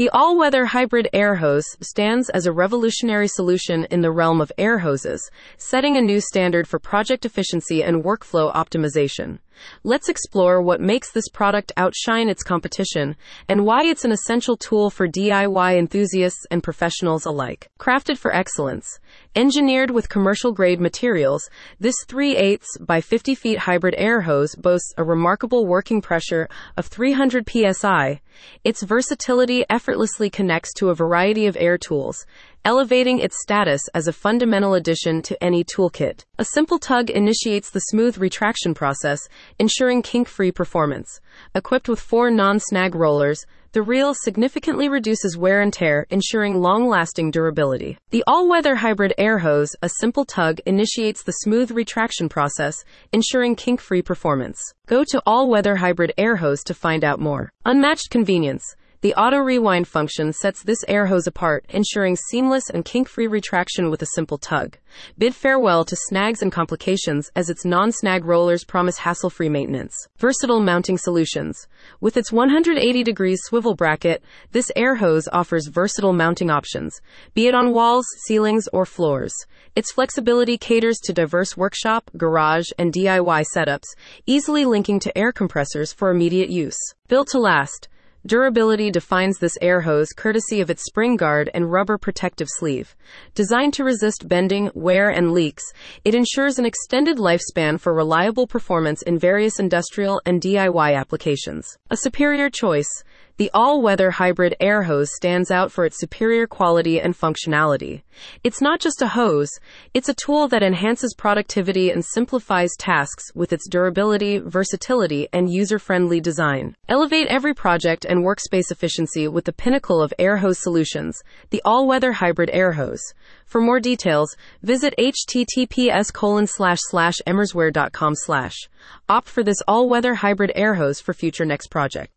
The all weather hybrid air hose stands as a revolutionary solution in the realm of air hoses, setting a new standard for project efficiency and workflow optimization. Let's explore what makes this product outshine its competition and why it's an essential tool for DIY enthusiasts and professionals alike. Crafted for excellence, engineered with commercial grade materials, this 3 8 by 50 feet hybrid air hose boasts a remarkable working pressure of 300 psi. Its versatility effortlessly connects to a variety of air tools, elevating its status as a fundamental addition to any toolkit. A simple tug initiates the smooth retraction process, ensuring kink free performance. Equipped with four non snag rollers, the reel significantly reduces wear and tear, ensuring long lasting durability. The all weather hybrid air hose, a simple tug, initiates the smooth retraction process, ensuring kink free performance. Go to all weather hybrid air hose to find out more. Unmatched convenience. The auto rewind function sets this air hose apart, ensuring seamless and kink free retraction with a simple tug. Bid farewell to snags and complications as its non snag rollers promise hassle free maintenance. Versatile mounting solutions. With its 180 degrees swivel bracket, this air hose offers versatile mounting options, be it on walls, ceilings, or floors. Its flexibility caters to diverse workshop, garage, and DIY setups, easily linking to air compressors for immediate use. Built to last. Durability defines this air hose courtesy of its spring guard and rubber protective sleeve. Designed to resist bending, wear, and leaks, it ensures an extended lifespan for reliable performance in various industrial and DIY applications. A superior choice. The all weather hybrid air hose stands out for its superior quality and functionality. It's not just a hose, it's a tool that enhances productivity and simplifies tasks with its durability, versatility, and user friendly design. Elevate every project and workspace efficiency with the pinnacle of air hose solutions, the all weather hybrid air hose. For more details, visit https colon slash. Opt for this all weather hybrid air hose for future next project.